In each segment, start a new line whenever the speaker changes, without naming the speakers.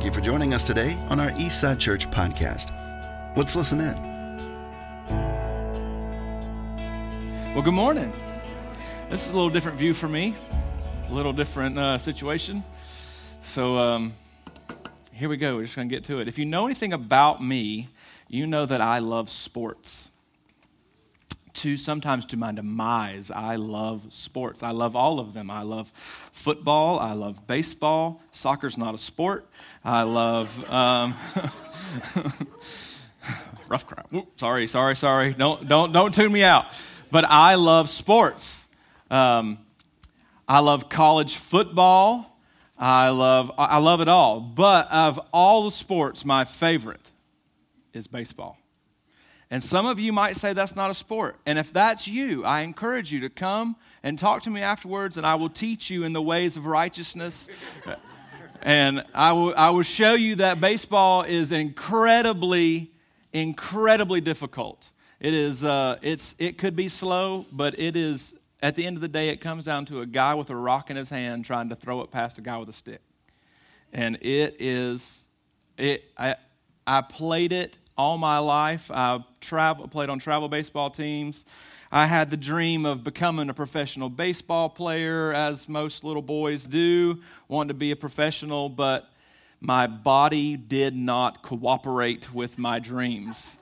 Thank you for joining us today on our Eastside Church podcast. Let's listen in.
Well, good morning. This is a little different view for me, a little different uh, situation. So um, here we go. We're just going to get to it. If you know anything about me, you know that I love sports. To sometimes to my demise, I love sports. I love all of them. I love football. I love baseball. Soccer's not a sport. I love. Um, rough crowd. sorry, sorry, sorry. Don't, don't, don't tune me out. But I love sports. Um, I love college football. I love, I love it all. But of all the sports, my favorite is baseball. And some of you might say that's not a sport. And if that's you, I encourage you to come and talk to me afterwards, and I will teach you in the ways of righteousness. and I will, I will show you that baseball is incredibly, incredibly difficult. It is, uh, it's, it could be slow, but it is, at the end of the day, it comes down to a guy with a rock in his hand trying to throw it past a guy with a stick. And it is, it, I, I played it all my life. I travel, played on travel baseball teams. I had the dream of becoming a professional baseball player, as most little boys do, want to be a professional, but my body did not cooperate with my dreams.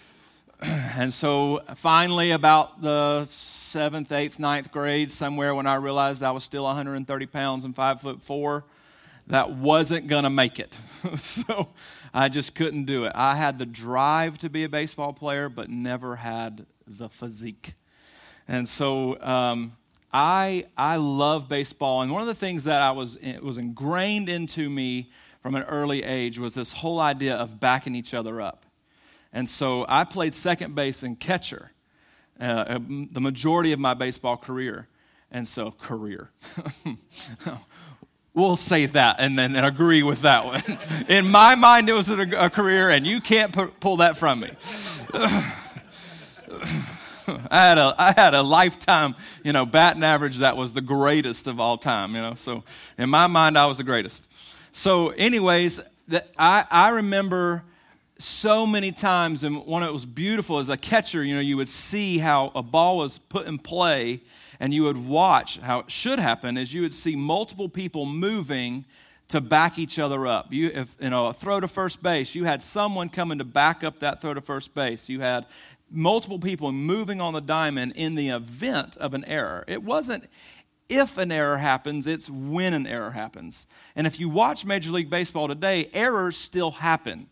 and so finally, about the seventh, eighth, ninth grade, somewhere when I realized I was still 130 pounds and five foot four, that wasn't going to make it. so I just couldn't do it. I had the drive to be a baseball player, but never had the physique. And so um, I, I love baseball. And one of the things that I was, was ingrained into me from an early age was this whole idea of backing each other up. And so I played second base and catcher uh, the majority of my baseball career. And so, career. we'll say that and then and agree with that one. In my mind, it was a, a career, and you can't pu- pull that from me. I had a I had a lifetime, you know, batting average that was the greatest of all time, you know. So in my mind, I was the greatest. So, anyways, that I I remember so many times, and one it was beautiful as a catcher, you know, you would see how a ball was put in play, and you would watch how it should happen is you would see multiple people moving to back each other up. You, if you know, a throw to first base, you had someone coming to back up that throw to first base. You had multiple people moving on the diamond in the event of an error. It wasn't if an error happens, it's when an error happens. And if you watch Major League Baseball today, errors still happen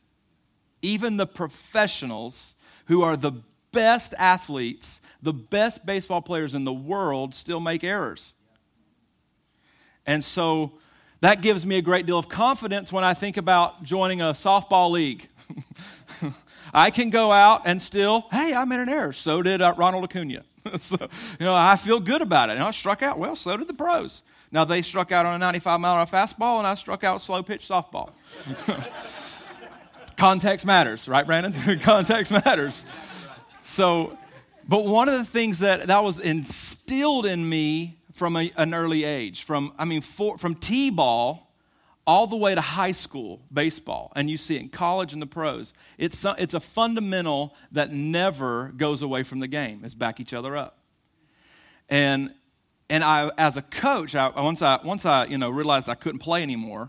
even the professionals who are the best athletes, the best baseball players in the world, still make errors. And so that gives me a great deal of confidence when I think about joining a softball league. I can go out and still, hey, I made an error. So did uh, Ronald Acuna. so, you know, I feel good about it. And I struck out. Well, so did the pros. Now they struck out on a 95 mile an hour fastball, and I struck out slow pitch softball. Context matters, right, Brandon? Context matters. So, but one of the things that that was instilled in me from a, an early age, from I mean, for, from t-ball all the way to high school baseball, and you see it in college and the pros. It's it's a fundamental that never goes away from the game. Is back each other up. And and I, as a coach, I, once I once I you know realized I couldn't play anymore,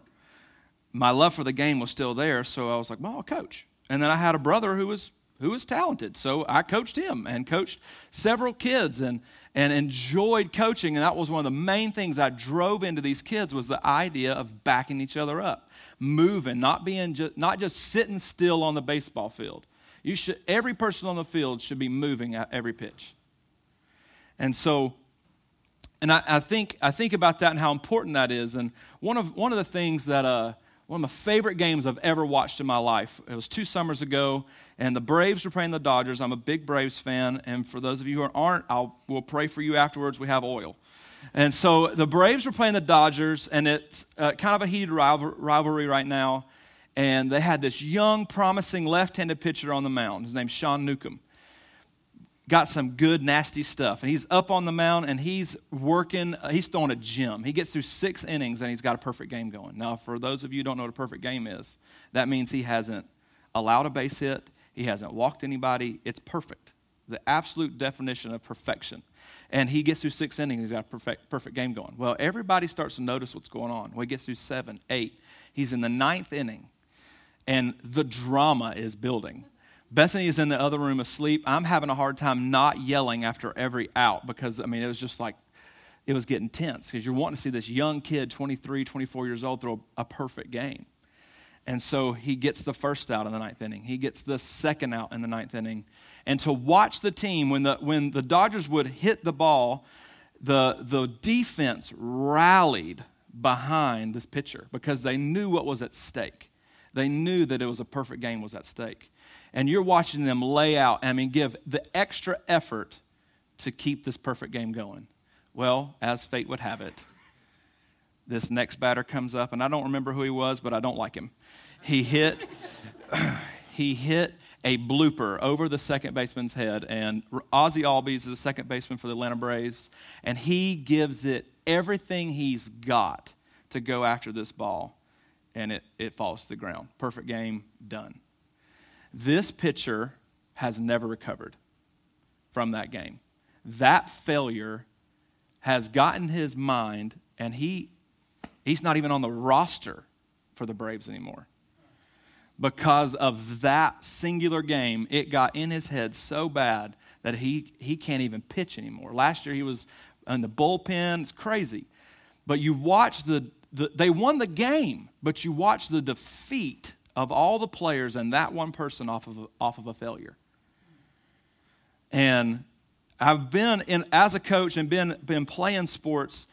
my love for the game was still there, so I was like, well, I'll coach. And then I had a brother who was who was talented, so I coached him and coached several kids and and enjoyed coaching. And that was one of the main things I drove into these kids was the idea of backing each other up, moving, not being just, not just sitting still on the baseball field. You should every person on the field should be moving at every pitch. And so and I, I, think I think about that and how important that is. And one of one of the things that uh, one of my favorite games I've ever watched in my life. It was two summers ago, and the Braves were playing the Dodgers. I'm a big Braves fan, and for those of you who aren't, I'll we'll pray for you afterwards. We have oil. And so the Braves were playing the Dodgers, and it's uh, kind of a heated rivalry right now. And they had this young, promising left handed pitcher on the mound. His name's Sean Newcomb. Got some good, nasty stuff. And he's up on the mound and he's working, uh, he's throwing a gem. He gets through six innings and he's got a perfect game going. Now, for those of you who don't know what a perfect game is, that means he hasn't allowed a base hit, he hasn't walked anybody. It's perfect. The absolute definition of perfection. And he gets through six innings, he's got a perfect, perfect game going. Well, everybody starts to notice what's going on. Well, he gets through seven, eight. He's in the ninth inning, and the drama is building Bethany is in the other room asleep. I'm having a hard time not yelling after every out because, I mean, it was just like, it was getting tense because you're wanting to see this young kid, 23, 24 years old, throw a perfect game. And so he gets the first out in the ninth inning. He gets the second out in the ninth inning. And to watch the team, when the, when the Dodgers would hit the ball, the, the defense rallied behind this pitcher because they knew what was at stake. They knew that it was a perfect game was at stake and you're watching them lay out, I mean, give the extra effort to keep this perfect game going. Well, as fate would have it, this next batter comes up, and I don't remember who he was, but I don't like him. He hit, he hit a blooper over the second baseman's head, and Ozzie Albies is the second baseman for the Atlanta Braves, and he gives it everything he's got to go after this ball, and it, it falls to the ground. Perfect game, done. This pitcher has never recovered from that game. That failure has gotten his mind, and he, he's not even on the roster for the Braves anymore. Because of that singular game, it got in his head so bad that he, he can't even pitch anymore. Last year, he was in the bullpen. It's crazy. But you watch the, the they won the game, but you watch the defeat of all the players and that one person off of off of a failure. And I've been in as a coach and been been playing sports.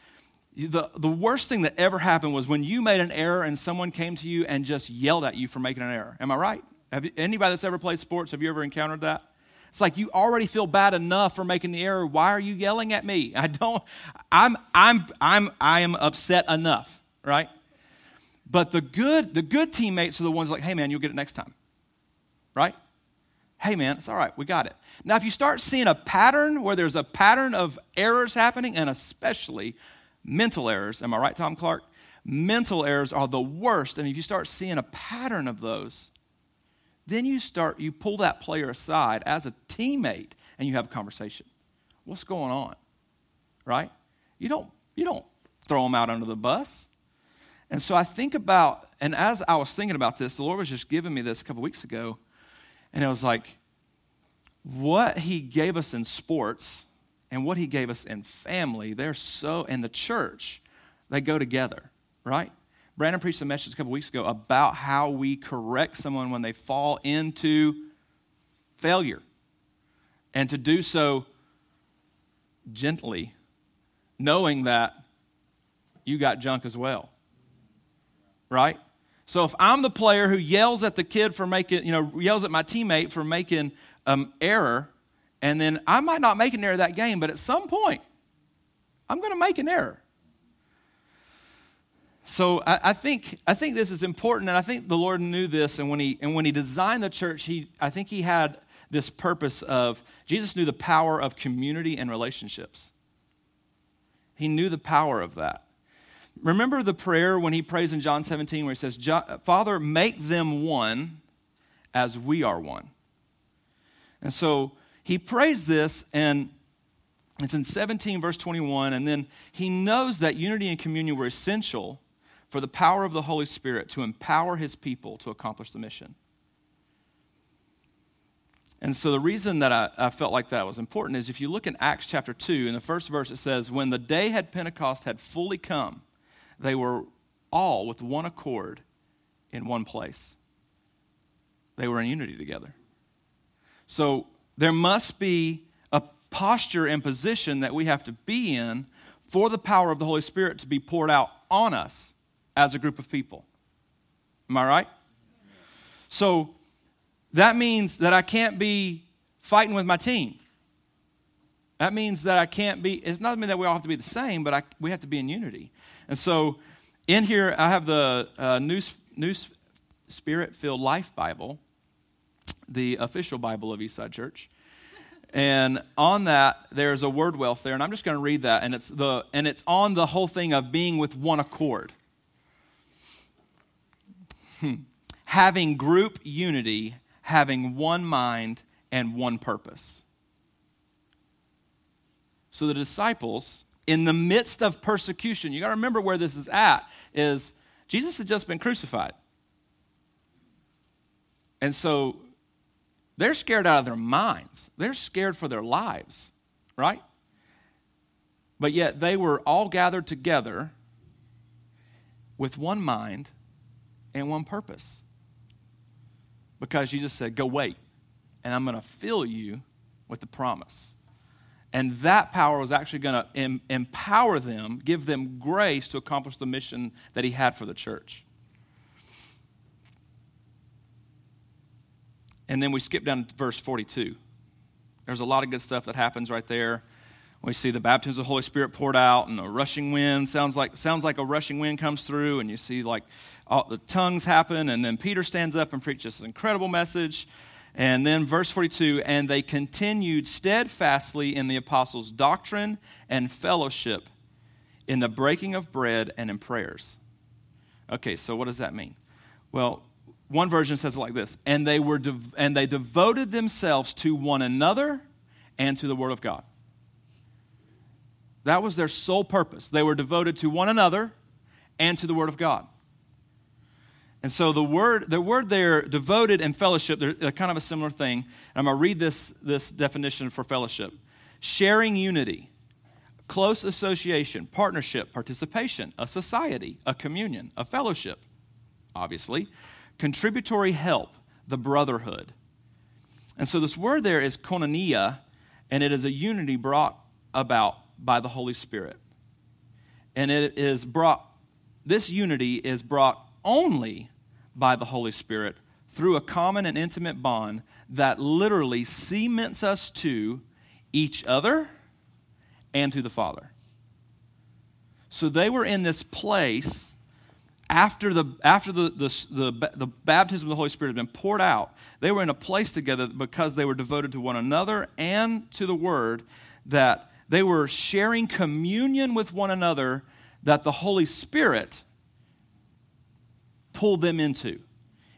The, the worst thing that ever happened was when you made an error and someone came to you and just yelled at you for making an error. Am I right? Have you, anybody that's ever played sports, have you ever encountered that? It's like you already feel bad enough for making the error. Why are you yelling at me? I don't I'm I'm I'm I am upset enough, right? But the good, the good teammates are the ones like, hey man, you'll get it next time. Right? Hey man, it's all right, we got it. Now, if you start seeing a pattern where there's a pattern of errors happening, and especially mental errors, am I right, Tom Clark? Mental errors are the worst. And if you start seeing a pattern of those, then you start, you pull that player aside as a teammate and you have a conversation. What's going on? Right? You don't, you don't throw them out under the bus. And so I think about, and as I was thinking about this, the Lord was just giving me this a couple weeks ago, and it was like, what He gave us in sports and what He gave us in family, they're so, in the church, they go together, right? Brandon preached a message a couple weeks ago about how we correct someone when they fall into failure, and to do so gently, knowing that you got junk as well right? So if I'm the player who yells at the kid for making, you know, yells at my teammate for making um, error, and then I might not make an error that game, but at some point, I'm going to make an error. So I, I, think I think this is important, and I think the Lord knew this. And when he and when he designed the church, he I think he had this purpose of Jesus knew the power of community and relationships. He knew the power of that. Remember the prayer when he prays in John 17 where he says, Father, make them one as we are one. And so he prays this, and it's in 17, verse 21, and then he knows that unity and communion were essential for the power of the Holy Spirit to empower his people to accomplish the mission. And so the reason that I, I, felt like that was important is if you look in Acts chapter 2, in the first verse, it says, When the day had Pentecost had fully come, they were all with one accord in one place. They were in unity together. So there must be a posture and position that we have to be in for the power of the Holy Spirit to be poured out on us as a group of people. Am I right? So that means that I can't be fighting with my team. That means that I can't be, it's not mean that we all have to be the same, but I, we have to be in unity. And so in here, I have the uh, New, New Spirit Filled Life Bible, the official Bible of Eastside Church. And on that, there's a word wealth there, and I'm just going to read that, and it's the and it's on the whole thing of being with one accord. Hmm. Having group unity, having one mind and one purpose. So the disciples, in the midst of persecution, you got to remember where this is at, is Jesus had just been crucified. And so they're scared out of their minds. They're scared for their lives, right? But yet they were all gathered together with one mind and one purpose. Because Jesus said, Go wait, and I'm going to fill you with the promise. And that power was actually going to em- empower them, give them grace to accomplish the mission that he had for the church. And then we skip down to verse 42. There's a lot of good stuff that happens right there. We see the baptism of the Holy Spirit poured out, and a rushing wind sounds like sounds like a rushing wind comes through, and you see like all, the tongues happen, and then Peter stands up and preaches this incredible message. And then verse 42 and they continued steadfastly in the apostles' doctrine and fellowship, in the breaking of bread and in prayers. Okay, so what does that mean? Well, one version says it like this and they were dev- and they devoted themselves to one another and to the word of god that was their sole purpose they were devoted to one another and to the word of god and so the word the word there devoted and fellowship they're, kind of a similar thing And i'm going to read this this definition for fellowship sharing unity close association partnership participation a society a communion a fellowship obviously contributory help, the brotherhood. And so this word there is koinonia, and it is a unity brought about by the Holy Spirit. And it is brought, this unity is brought only by the Holy Spirit through a common and intimate bond that literally cements us to each other and to the Father. So they were in this place after the, after the, the, the, the, baptism of the Holy Spirit had been poured out, they were in a place together because they were devoted to one another and to the Word, that they were sharing communion with one another that the Holy Spirit pulled them into.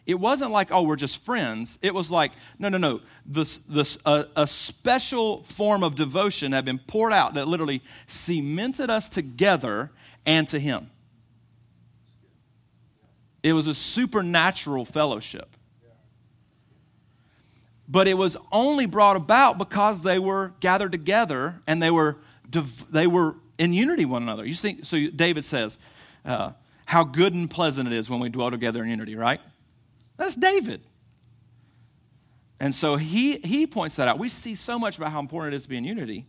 It wasn't like, oh, we're just friends. It was like, no, no, no. This, this, a, a special form of devotion had been poured out that literally cemented us together and to Him. It was a supernatural fellowship. But it was only brought about because they were gathered together and they were, they were in unity one another. You think, so David says, uh, how good and pleasant it is when we dwell together in unity, right? That's David. And so he, he points that out. We see so much about how important it is to be in unity.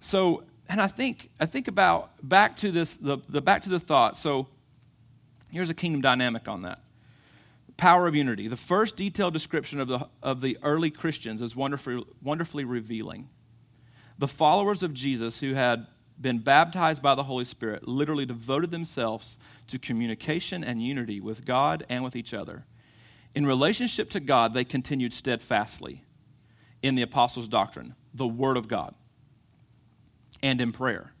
So, and I think, I think about back to this, the, the back to the thought. So Here's a kingdom dynamic on that. Power of unity. The first detailed description of the, of the early Christians is wonderfully, wonderfully revealing. The followers of Jesus who had been baptized by the Holy Spirit literally devoted themselves to communication and unity with God and with each other. In relationship to God, they continued steadfastly in the apostles' doctrine, the Word of God, and in prayer.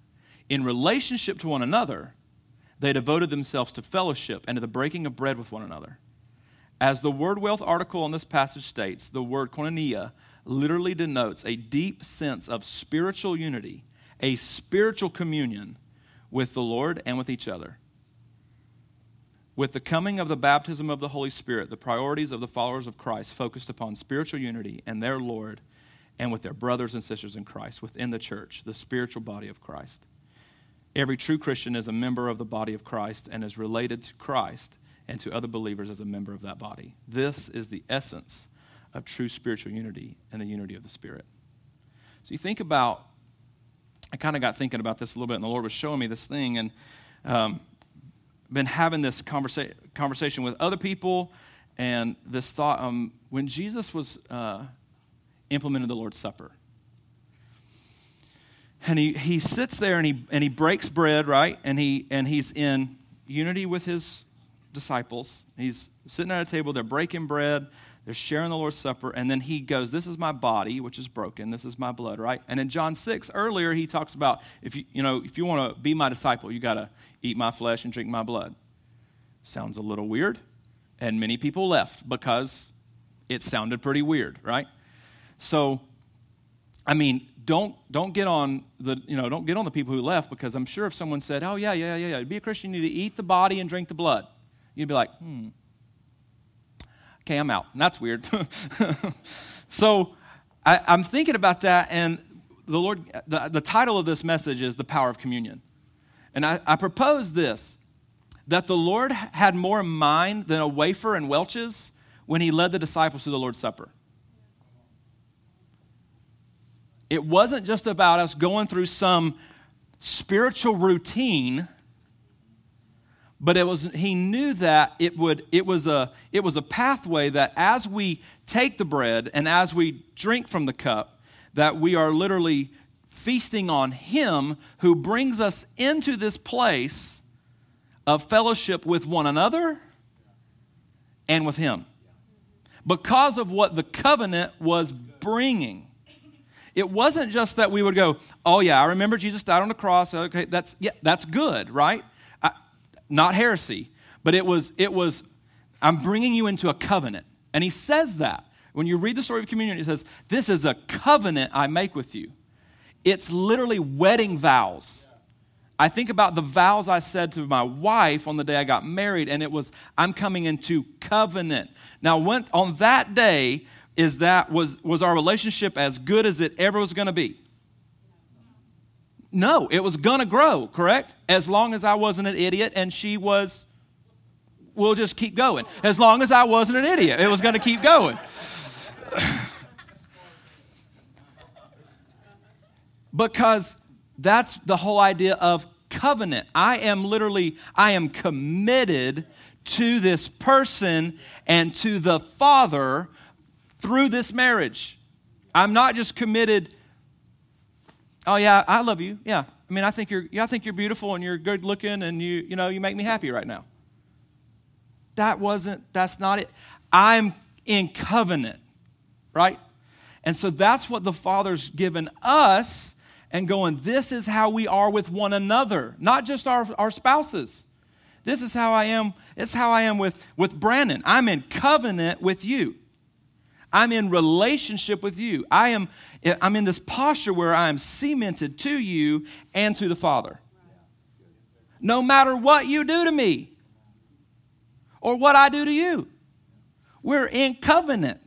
In relationship to one another, they devoted themselves to fellowship and to the breaking of bread with one another. As the word wealth article on this passage states, the word koinonia literally denotes a deep sense of spiritual unity, a spiritual communion with the Lord and with each other. With the coming of the baptism of the Holy Spirit, the priorities of the followers of Christ focused upon spiritual unity and their Lord and with their brothers and sisters in Christ within the church, the spiritual body of Christ. Every true Christian is a member of the body of Christ and is related to Christ and to other believers as a member of that body. This is the essence of true spiritual unity and the unity of the Spirit. So you think about, I kind of got thinking about this a little bit, and the Lord was showing me this thing, and um, been having this conversa- conversation with other people, and this thought um, when Jesus was uh, implemented the Lord's Supper and he, he sits there and he, and he breaks bread, right? And, he, and he's in unity with his disciples. He's sitting at a table, they're breaking bread, They're sharing the Lord's Supper, and then he goes, This is my body, which is broken. This is my blood, right? And in John 6, earlier, he talks about if you, you know, if you want to be my disciple, you got to eat my flesh and drink my blood. Sounds a little weird. And many people left because it sounded pretty weird, right? So, I mean, don't don't get on the you know don't get on the people who left because I'm sure if someone said, "Oh yeah, yeah, yeah, yeah, to be a Christian, you need to eat the body and drink the blood," you'd be like, "Hmm, okay, I'm out." And that's weird. so, I, I'm thinking about that, and the Lord, the, the title of this message is the power of communion, and I, I propose this that the Lord had more in mind than a wafer and Welch's when He led the disciples to the Lord's Supper. It wasn't just about us going through some spiritual routine, but it was he knew that it would it was a it was a pathway that as we take the bread and as we drink from the cup, that we are literally feasting on him who brings us into this place of fellowship with one another and with him because of what the covenant was bringing it wasn't just that we would go, oh, yeah, I remember Jesus died on the cross. Okay, that's, yeah, that's good, right? Not heresy. But it was, it was, I'm bringing you into a covenant. And he says that. When you read the story of communion, he says, this is a covenant I make with you. It's literally wedding vows. I think about the vows I said to my wife on the day I got married, and it was, I'm coming into covenant. Now, when, on that day, is that was, was our relationship as good as it ever was going to be? No, it was going to grow, correct? As long as I wasn't an idiot and she was, we'll just keep going. As long as I wasn't an idiot, it was going to keep going. because that's the whole idea of covenant. I am literally, I am committed to this person and to the Father through this marriage. I'm not just committed, oh yeah, I love you. Yeah. I mean, I think you're yeah, I think you're beautiful and you're good looking and you you know, you make me happy right now. That wasn't that's not it. I'm in covenant, right? And so that's what the Father's given us and going, this is how we are with one another, not just our, our spouses. This is how I am, it's how I am with, with Brandon. I'm in covenant with you. I'm in relationship with you. I am I'm in this posture where I am cemented to you and to the Father. No matter what you do to me or what I do to you. We're in covenant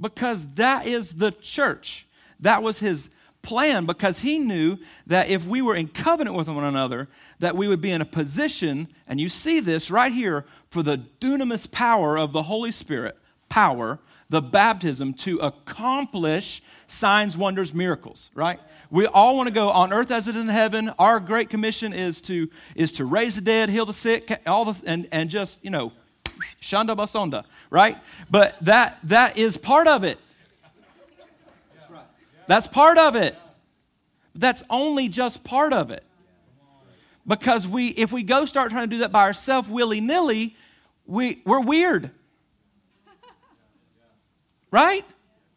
because that is the church. That was his plan because he knew that if we were in covenant with one another that we would be in a position and you see this right here for the dunamis power of the Holy Spirit power the baptism to accomplish signs, wonders, miracles, right? We all want to go on earth as it is in heaven. Our great commission is to is to raise the dead, heal the sick, all the and and just, you know, shanda basonda, right? But that that is part of it. That's part of it. That's only just part of it. Because we if we go start trying to do that by ourselves willy-nilly, we, we're weird right?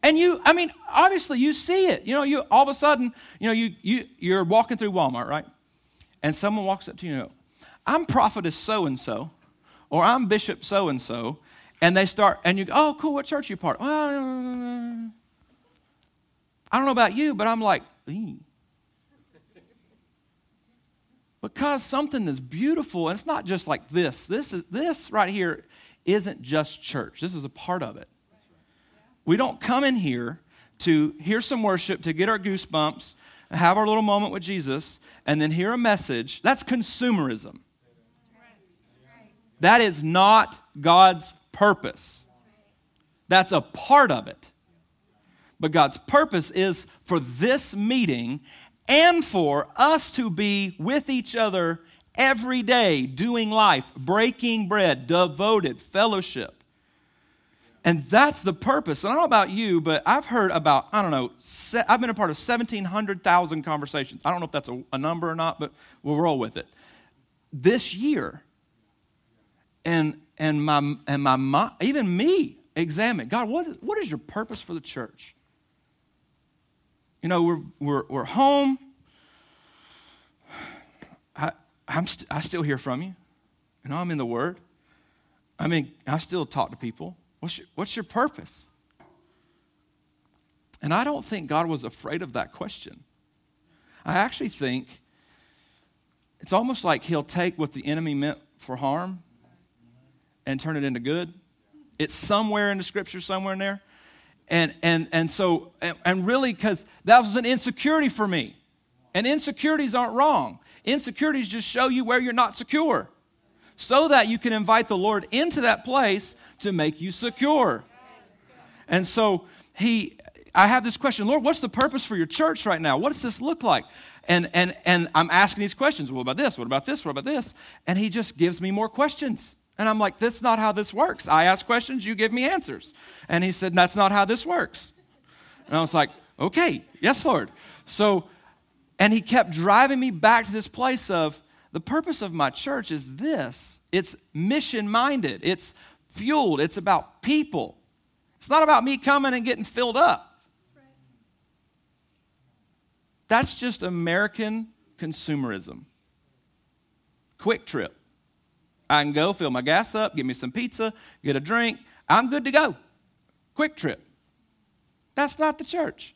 And you, I mean, obviously you see it. You know, you all of a sudden, you know, you, you, you're walking through Walmart, right? And someone walks up to you, know, I'm prophetess so and so, or I'm bishop so and so, and they start, and you go, oh, cool, what church are you part? Well, I don't know about you, but I'm like, because something is beautiful, and it's not just like this. This is this right here isn't just church. This is a part of it. We don't come in here to hear some worship, to get our goosebumps, have our little moment with Jesus, and then hear a message. That's consumerism. That is not God's purpose. That's a part of it. But God's purpose is for this meeting and for us to be with each other every day, doing life, breaking bread, devoted, fellowship. And that's the purpose. And I don't know about you, but I've heard about, I don't know, se- I've been a part of 1,700,000 conversations. I don't know if that's a, a number or not, but we'll roll with it. This year, and, and, my, and my, even me, examine God, what, what is your purpose for the church? You know, we're, we're, we're home. I, I'm st- I still hear from you. You know, I'm in the Word. I mean, I still talk to people. What's your, what's your purpose? And I don't think God was afraid of that question. I actually think it's almost like He'll take what the enemy meant for harm and turn it into good. It's somewhere in the scripture, somewhere in there. And, and, and so, and, and really, because that was an insecurity for me. And insecurities aren't wrong. Insecurities just show you where you're not secure so that you can invite the Lord into that place to make you secure. And so, he, I have this question Lord, what's the purpose for your church right now? What does this look like? And, and, and I'm asking these questions. What about this? What about this? What about this? And he just gives me more questions. And I'm like, that's not how this works. I ask questions, you give me answers. And he said, that's not how this works. And I was like, okay, yes, Lord. So, and he kept driving me back to this place of the purpose of my church is this it's mission minded, it's fueled, it's about people. It's not about me coming and getting filled up. That's just American consumerism. QuikTrip. I can go fill my gas up, give me some pizza, get a drink. I'm good to go. QuikTrip. That's not the church.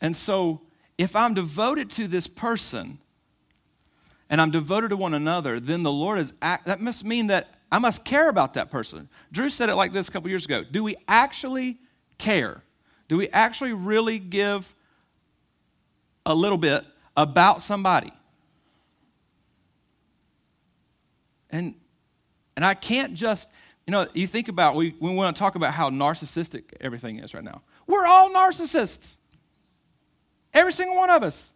And so, if I'm devoted to this person and I'm devoted to one another, then the Lord is, act, that must mean that I must care about that person. Drew said it like this a couple years ago Do we actually care? Do we actually really give a little bit about somebody? And, and I can't just, you know, you think about, we, we want to talk about how narcissistic everything is right now. We're all narcissists. Every single one of us.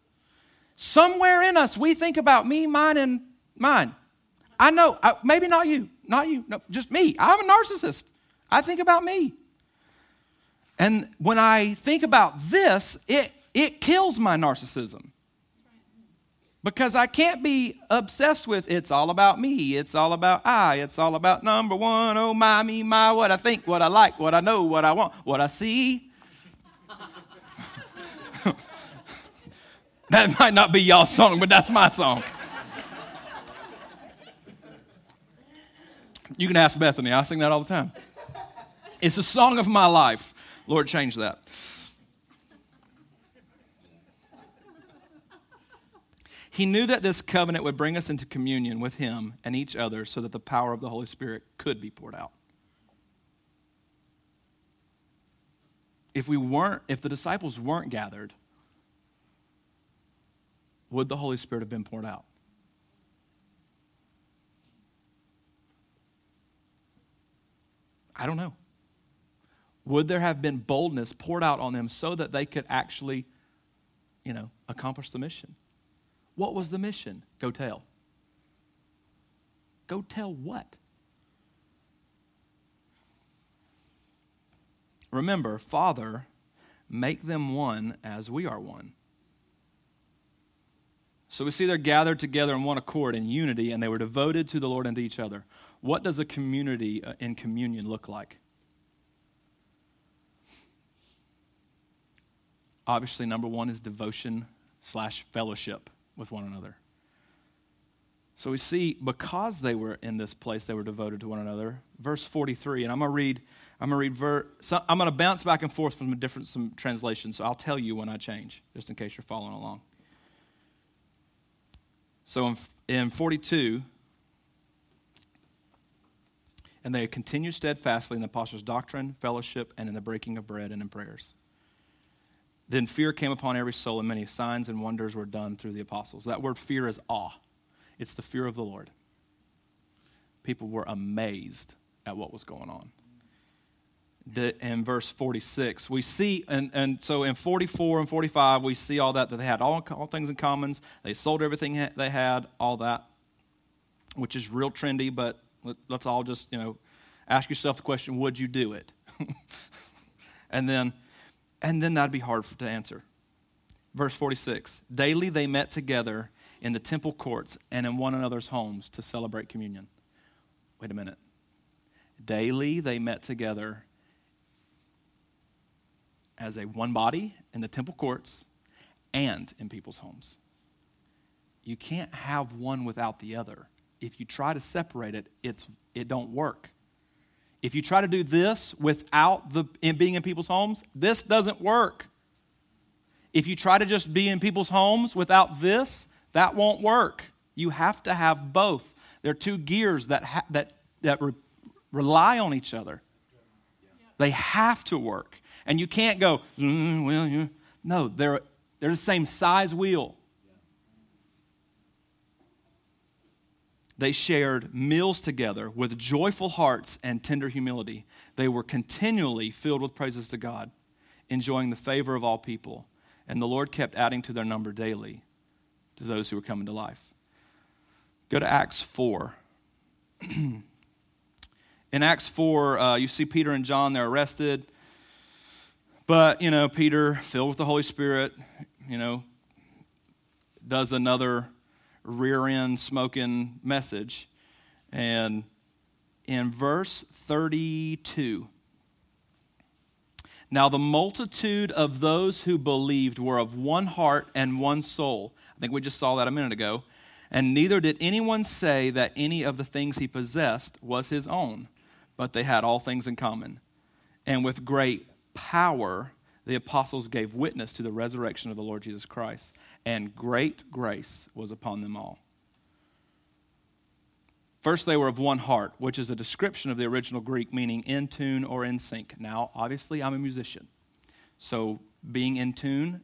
Somewhere in us, we think about me, mine, and mine. I know, I, maybe not you, not you, no, just me. I'm a narcissist. I think about me. And when I think about this, it, it kills my narcissism because I can't be obsessed with it's all about me, it's all about I, it's all about number one, oh my, me, my, what I think, what I like, what I know, what I want, what I see. That might not be y'all's song, but that's my song. You can ask Bethany, I sing that all the time. It's a song of my life. Lord, change that. He knew that this covenant would bring us into communion with Him and each other so that the power of the Holy Spirit could be poured out. If we weren't, if the disciples weren't gathered, would the Holy Spirit have been poured out? I don't know. Would there have been boldness poured out on them so that they could actually, you know, accomplish the mission? What was the mission? Go tell. Go tell what? Remember, Father, make them one as we are one. So we see they're gathered together in one accord in unity, and they were devoted to the Lord and to each other. What does a community uh, in communion look like? Obviously, number one is devotion slash fellowship with one another. So we see because they were in this place, they were devoted to one another. Verse 43, and I'm going to read. I'm going to read. Ver, so I'm going to bounce back and forth from different some translations. So I'll tell you when I change, just in case you're following along. So in, in 42, and they continued steadfastly in the apostles' doctrine, fellowship, and in the breaking of bread and in prayers. Then fear came upon every soul, and many signs and wonders were done through the apostles. That word fear is awe, it's the fear of the Lord. People were amazed at what was going on. In verse 46, we see, and, and so in 44 and 45, we see all that, that they had all, all things in commons. They sold everything they had, all that, which is real trendy, but let, let's all just, you know, ask yourself the question would you do it? and then and then that'd be hard to answer. Verse 46 Daily they met together in the temple courts and in one another's homes to celebrate communion. Wait a minute. Daily they met together as a one body in the temple courts and in people's homes. You can't have one without the other. If you try to separate it, it's, it don't work. If you try to do this without the, in being in people's homes, this doesn't work. If you try to just be in people's homes without this, that won't work. You have to have both. They're two gears that, ha- that, that re- rely on each other. They have to work. And you can't go, mm, well, yeah. no, they're, they're the same size wheel. They shared meals together with joyful hearts and tender humility. They were continually filled with praises to God, enjoying the favor of all people. And the Lord kept adding to their number daily to those who were coming to life. Go to Acts 4. In Acts 4, uh, you see Peter and John, they're arrested. But, you know, Peter, filled with the Holy Spirit, you know, does another rear end smoking message. And in verse 32, now the multitude of those who believed were of one heart and one soul. I think we just saw that a minute ago. And neither did anyone say that any of the things he possessed was his own, but they had all things in common. And with great power, the apostles gave witness to the resurrection of the Lord Jesus Christ, and great grace was upon them all. First, they were of one heart, which is a description of the original Greek meaning in tune or in sync. Now, obviously, I'm a musician, so being in tune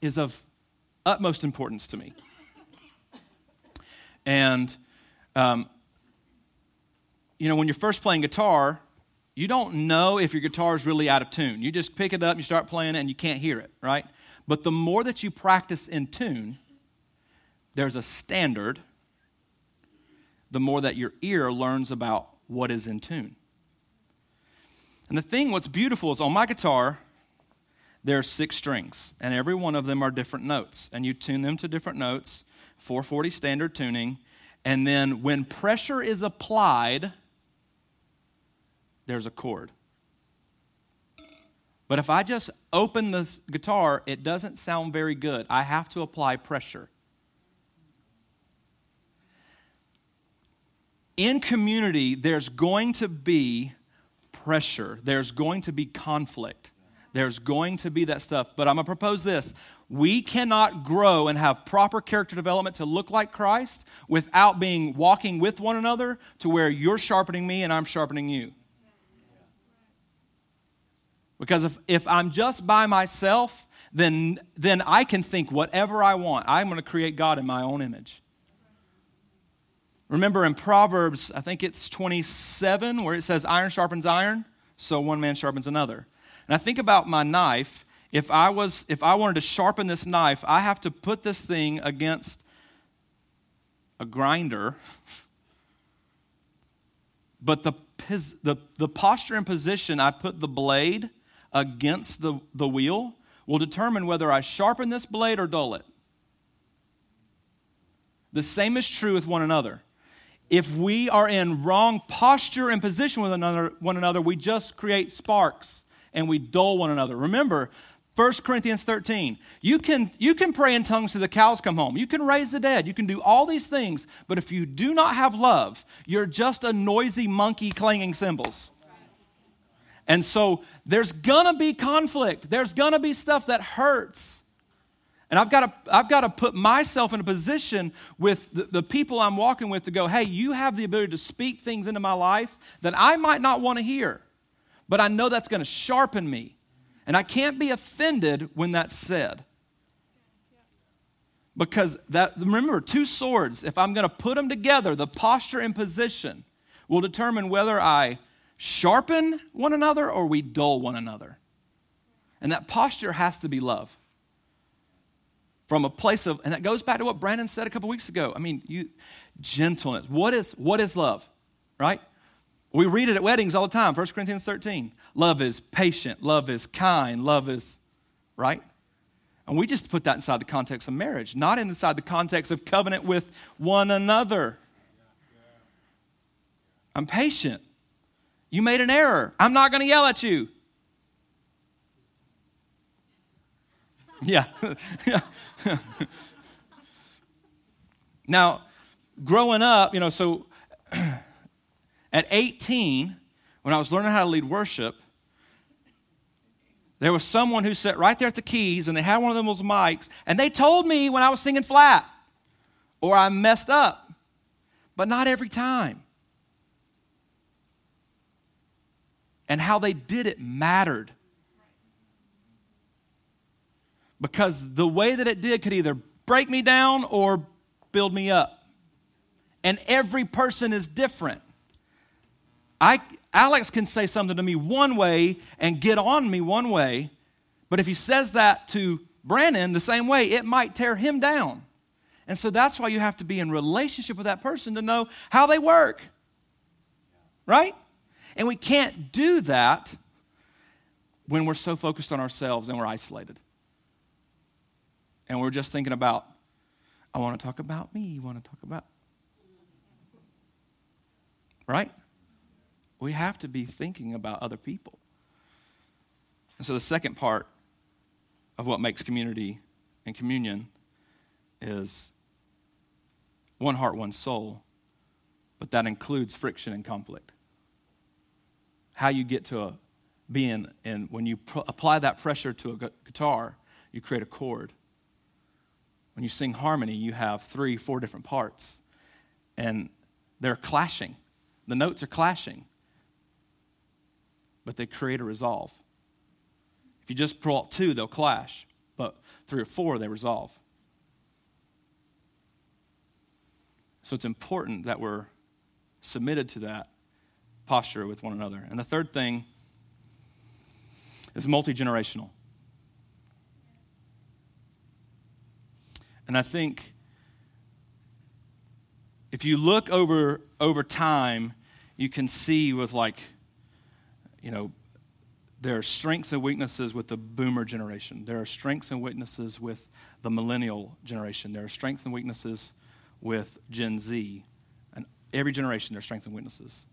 is of utmost importance to me. And, um, you know, when you're first playing guitar, you don't know if your guitar is really out of tune. You just pick it up, you start playing it, and you can't hear it, right? But the more that you practice in tune, there's a standard, the more that your ear learns about what is in tune. And the thing, what's beautiful is on my guitar, there are six strings, and every one of them are different notes. And you tune them to different notes, 440 standard tuning. And then when pressure is applied, there's a chord. But if I just open the guitar, it doesn't sound very good. I have to apply pressure. In community, there's going to be pressure, there's going to be conflict, there's going to be that stuff. But I'm going to propose this we cannot grow and have proper character development to look like Christ without being walking with one another to where you're sharpening me and I'm sharpening you. Because if, if I'm just by myself, then, then I can think whatever I want. I'm going to create God in my own image. Remember in Proverbs, I think it's 27, where it says, Iron sharpens iron, so one man sharpens another. And I think about my knife. If I, was, if I wanted to sharpen this knife, I have to put this thing against a grinder. But the, the, the posture and position I put the blade against the, the wheel will determine whether I sharpen this blade or dull it. The same is true with one another. If we are in wrong posture and position with another, one another, we just create sparks and we dull one another. Remember, 1 Corinthians 13. You can, you can pray in tongues till the cows come home. You can raise the dead. You can do all these things. But if you do not have love, you're just a noisy monkey clanging cymbals. And so there's gonna be conflict. There's gonna be stuff that hurts. And I've got to, I've got to put myself in a position with the, the, people I'm walking with to go, hey, you have the ability to speak things into my life that I might not want to hear, but I know that's going to sharpen me. And I can't be offended when that's said. Because that, remember, two swords, if I'm going to put them together, the posture and position will determine whether I sharpen one another or we dull one another. And that posture has to be love. From a place of, and that goes back to what Brandon said a couple weeks ago. I mean, you, gentleness. What is, what is love, right? We read it at weddings all the time, 1 Corinthians 13. Love is patient, love is kind, love is, right? And we just put that inside the context of marriage, not inside the context of covenant with one another. I'm patient. You made an error. I'm not going to yell at you. Yeah. now, growing up, you know, so at 18, when I was learning how to lead worship, there was someone who sat right there at the keys and they had one of those mics and they told me when I was singing flat or I messed up, but not every time. And how they did it mattered. Because the way that it did could either break me down or build me up. And every person is different. I, Alex can say something to me one way and get on me one way, but if he says that to Brandon the same way, it might tear him down. And so that's why you have to be in relationship with that person to know how they work. Right? And we can't do that when we're so focused on ourselves and we're isolated. And we're just thinking about, I want to talk about me, you want to talk about. Right? We have to be thinking about other people. And so the second part of what makes community and communion is one heart, one soul, but that includes friction and conflict. How you get to a, being, and when you pr- apply that pressure to a gu- guitar, you create a chord. When you sing harmony, you have three, four different parts, and they're clashing. The notes are clashing but they create a resolve. If you just pull out two, they'll clash, but three or four, they resolve. So it's important that we're submitted to that posture with one another. And the third thing is multi generational. And I think if you look over over time, you can see with like you know, there are strengths and weaknesses with the boomer generation. There are strengths and weaknesses with the millennial generation. There are strengths and weaknesses with Gen Z. And every generation, there are strengths and weaknesses.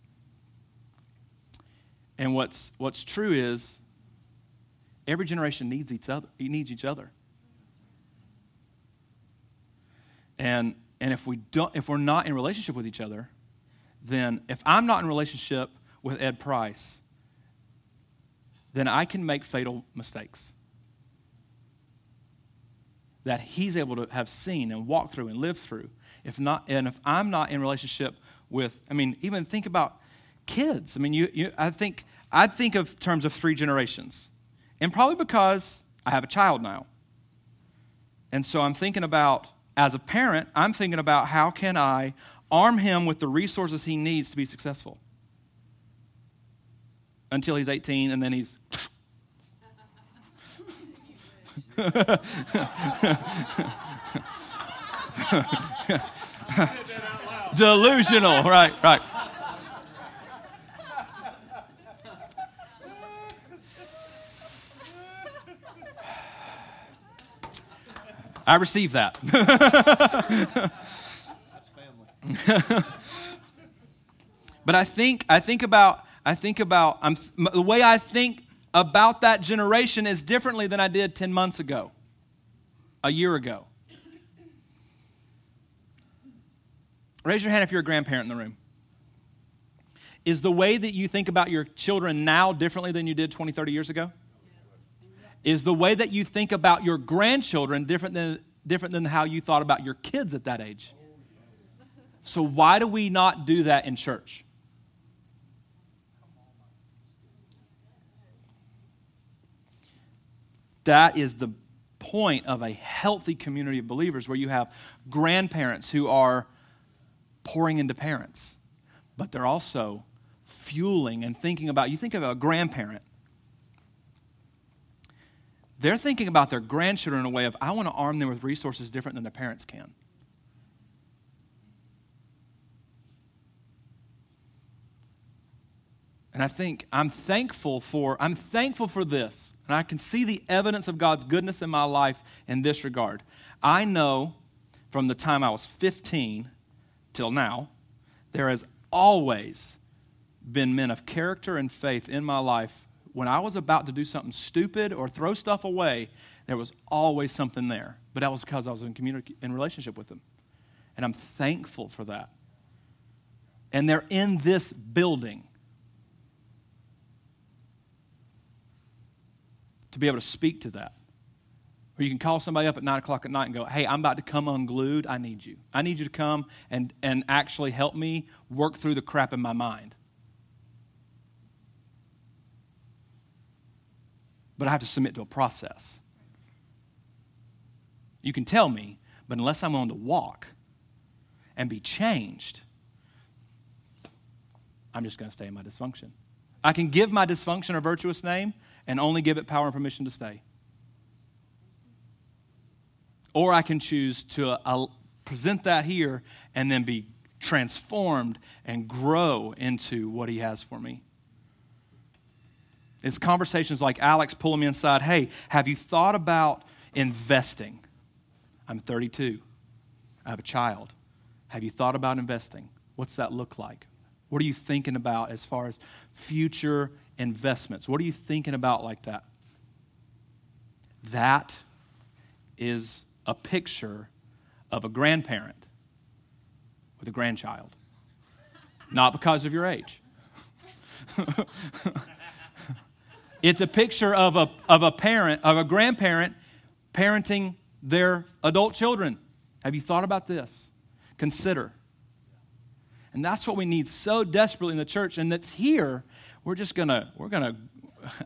And what's, what's true is every generation needs each other. Needs each other. And, and if, we don't, if we're not in relationship with each other, then if I'm not in relationship with Ed Price, then I can make fatal mistakes. That he's able to have seen and walked through and lived through. If not, and if I'm not in relationship with, I mean, even think about kids. I mean, you, you, I think I'd think of terms of three generations, and probably because I have a child now, and so I'm thinking about as a parent, I'm thinking about how can I arm him with the resources he needs to be successful until he's 18, and then he's. Delusional, right, right. I receive that. but I think I think about I think about I'm, the way I think about that generation is differently than I did 10 months ago, a year ago. Raise your hand if you're a grandparent in the room. Is the way that you think about your children now differently than you did 20, 30 years ago? Is the way that you think about your grandchildren different than, different than how you thought about your kids at that age? So, why do we not do that in church? That is the point of a healthy community of believers where you have grandparents who are pouring into parents, but they're also fueling and thinking about. You think of a grandparent, they're thinking about their grandchildren in a way of, I want to arm them with resources different than their parents can. And I think I'm thankful for I'm thankful for this. And I can see the evidence of God's goodness in my life in this regard. I know from the time I was 15 till now, there has always been men of character and faith in my life. When I was about to do something stupid or throw stuff away, there was always something there. But that was because I was in community in relationship with them. And I'm thankful for that. And they're in this building. To be able to speak to that. Or you can call somebody up at 9 o'clock at night and go, hey, I'm about to come unglued. I need you. I need you to come and, and actually help me work through the crap in my mind. But I have to submit to a process. You can tell me, but unless I'm willing to walk and be changed, I'm just going to stay in my dysfunction. I can give my dysfunction a virtuous name and only give it power and permission to stay. Or I can choose to uh, present that here and then be transformed and grow into what He has for me. It's conversations like Alex pulling me inside hey, have you thought about investing? I'm 32. I have a child. Have you thought about investing? What's that look like? What are you thinking about as far as future investments? What are you thinking about like that? That is a picture of a grandparent with a grandchild. Not because of your age. it's a picture of a, of a parent, of a grandparent parenting their adult children. Have you thought about this? Consider. And that's what we need so desperately in the church. And that's here. We're just to, we're going to,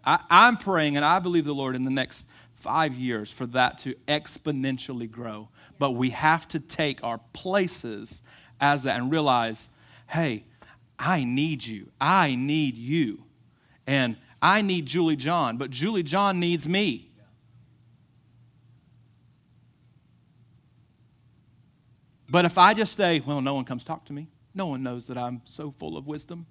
I'm praying and I believe the Lord in the next five years for that to exponentially grow. But we have to take our places as that and realize hey, I need you. I need you. And I need Julie John, but Julie John needs me. But if I just say, well, no one comes talk to me, no one knows that I'm so full of wisdom.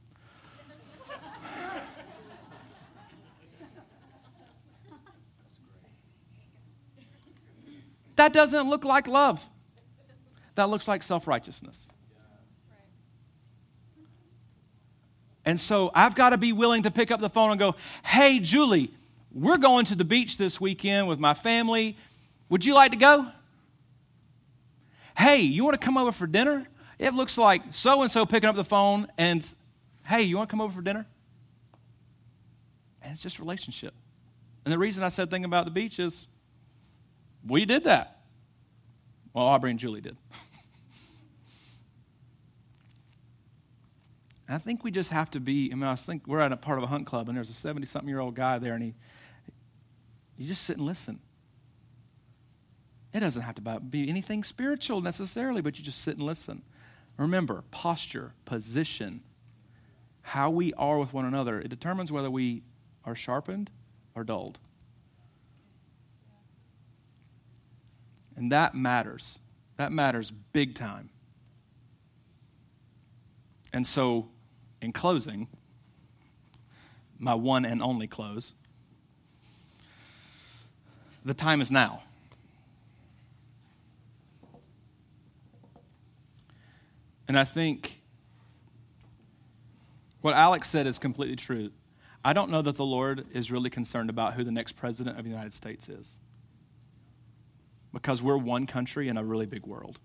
That doesn't look like love. That looks like self righteousness. And so I've got to be willing to pick up the phone and go, Hey, Julie, we're going to the beach this weekend with my family. Would you like to go? Hey, you want to come over for dinner? It looks like so and so picking up the phone and, Hey, you want to come over for dinner? And it's just relationship. And the reason I said thing about the beach is we did that. Well, Aubrey and Julie did. I think we just have to be. I mean, I was think we're at a part of a hunt club, and there's a 70 something year old guy there, and he, you just sit and listen. It doesn't have to be anything spiritual necessarily, but you just sit and listen. Remember, posture, position, how we are with one another, it determines whether we are sharpened or dulled. And that matters. That matters big time. And so, in closing, my one and only close, the time is now. And I think what Alex said is completely true. I don't know that the Lord is really concerned about who the next president of the United States is because we're one country in a really big world.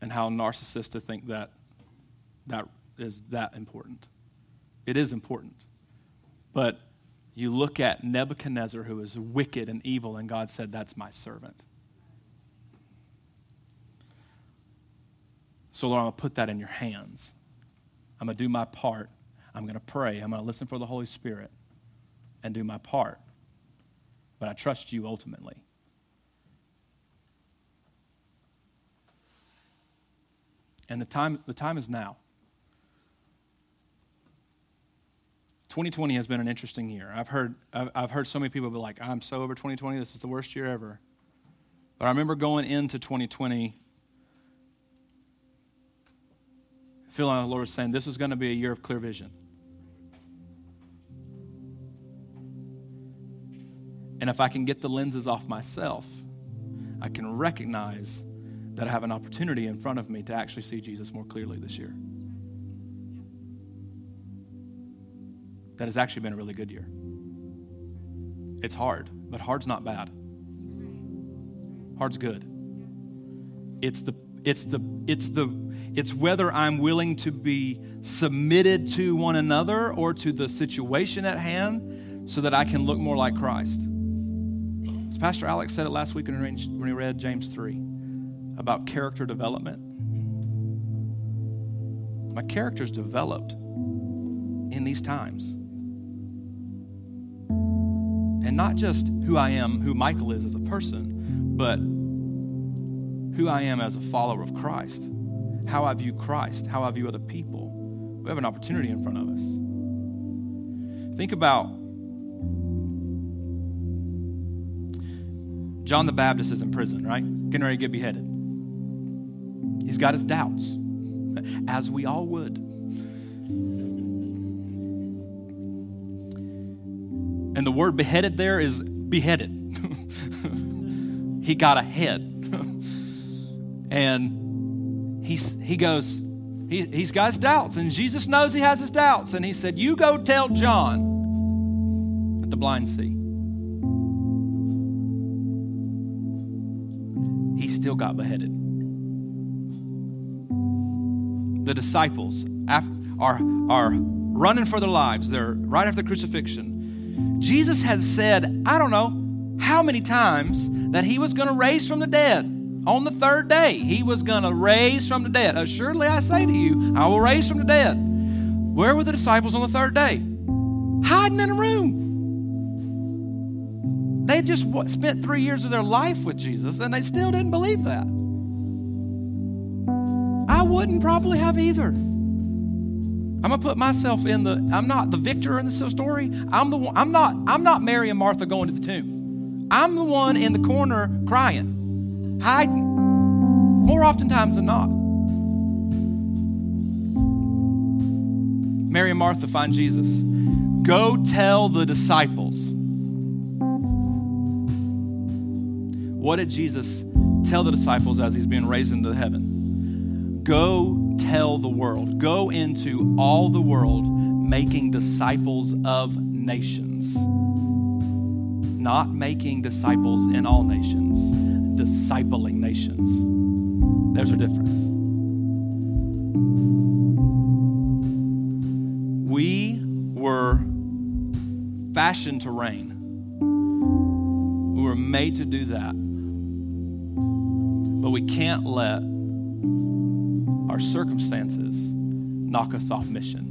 And how narcissists to think that that is that important. It is important. But you look at Nebuchadnezzar, who is wicked and evil, and God said, That's my servant. So, Lord, I'm going to put that in your hands. I'm going to do my part. I'm going to pray. I'm going to listen for the Holy Spirit and do my part but I trust you ultimately. And the time, the time is now. 2020 has been an interesting year. I've heard, I've, I've heard so many people be like, I'm so over 2020, this is the worst year ever. But I remember going into 2020 feeling the Lord was saying this is going to be a year of clear vision. And if I can get the lenses off myself, I can recognize that I have an opportunity in front of me to actually see Jesus more clearly this year. That has actually been a really good year. It's hard, but hard's not bad. Hard's good. It's the it's the it's the it's whether I'm willing to be submitted to one another or to the situation at hand so that I can look more like Christ. As Pastor Alex said it last week when he read James 3 about character development. My character's developed in these times. And not just who I am, who Michael is as a person, but who I am as a follower of Christ, how I view Christ, how I view other people. We have an opportunity in front of us. Think about John the Baptist is in prison, right? Getting ready to get beheaded. He's got his doubts, as we all would. And the word beheaded there is beheaded. he got a head. and he's, he goes, he, he's got his doubts, and Jesus knows he has his doubts. And he said, You go tell John at the blind see. He still got beheaded. The disciples are, are running for their lives. They're right after the crucifixion. Jesus has said, I don't know how many times, that he was going to raise from the dead on the third day. He was going to raise from the dead. Assuredly, I say to you, I will raise from the dead. Where were the disciples on the third day? Hiding in a room. They've just spent three years of their life with Jesus and they still didn't believe that. I wouldn't probably have either. I'm gonna put myself in the. I'm not the victor in this story. I'm the one. I'm not. I'm not Mary and Martha going to the tomb. I'm the one in the corner crying hiding more oftentimes than not. Mary and Martha find Jesus. Go tell the disciples. What did Jesus tell the disciples as he's being raised into heaven? Go tell the world. Go into all the world making disciples of nations. Not making disciples in all nations discipling nations. There's a difference. We were fashioned to reign. We were made to do that. But we can't let our circumstances knock us off mission.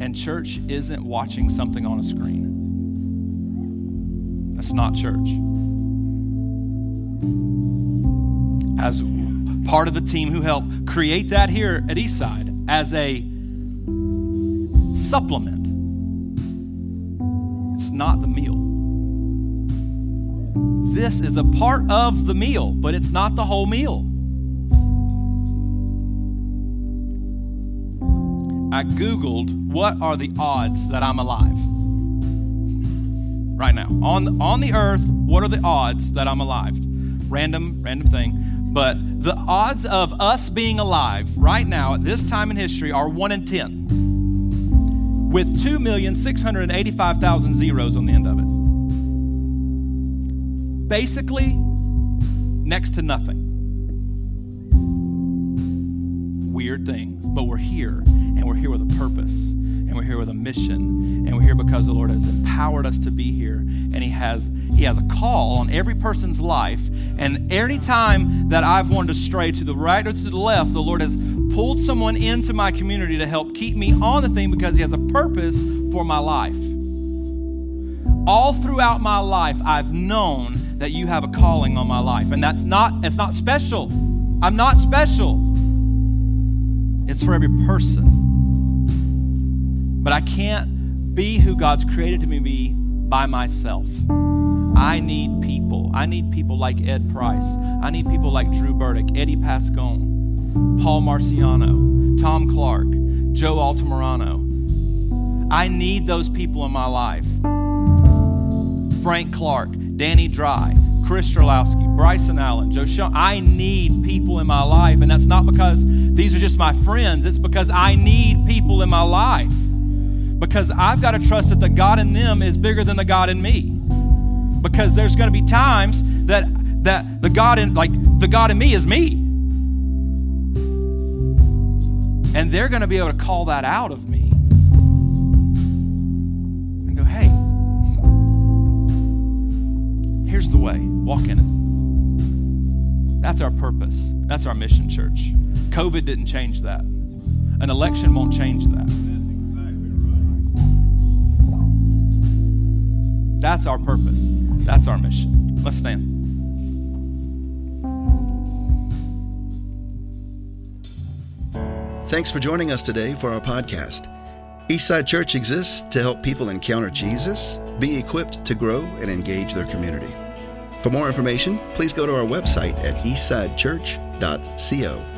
And church isn't watching something on a screen. That's not church as part of the team who helped create that here at Eastside as a supplement. It's not the meal. This is a part of the meal, but it's not the whole meal. I Googled what are the odds that I'm alive right now. On, on the earth, what are the odds that I'm alive? Random, random thing. But the odds of us being alive right now at this time in history are 1 in 10, with 2,685,000 zeros on the end of it. Basically, next to nothing. Weird thing, but we're here, and we're here with a purpose and we're here with a mission and we're here because the lord has empowered us to be here and he has he has a call on every person's life and any time that i've wanted to stray to the right or to the left the lord has pulled someone into my community to help keep me on the thing because he has a purpose for my life. All throughout my life i've known that you have a calling on my life and that's not it's not special. I'm not special it's for every person but I can't be who God's created me to be by myself. I need people. I need people like Ed Price. I need people like Drew Burdick, Eddie Pascone, Paul Marciano, Tom Clark, Joe Altamirano. I need those people in my life. Frank Clark, Danny Dry, Chris Strelowski, Bryson Allen, Joe Sean. I need people in my life. And that's not because these are just my friends, it's because I need people in my life. because I've got to trust that the God in them is bigger than the God in me. Because there's going to be times that that the God in like the God in me is me. And they're going to be able to call that out of me. And go, "Hey, here's the way. Walk in it." That's our purpose. That's our mission, church. COVID didn't change that. An election won't change that. That's our purpose. That's our mission. Let's stand.
Thanks for joining us today for our podcast. Eastside Church exists to help people encounter Jesus, be equipped to grow, and engage their community. For more information, please go to our website at eastsidechurch.co.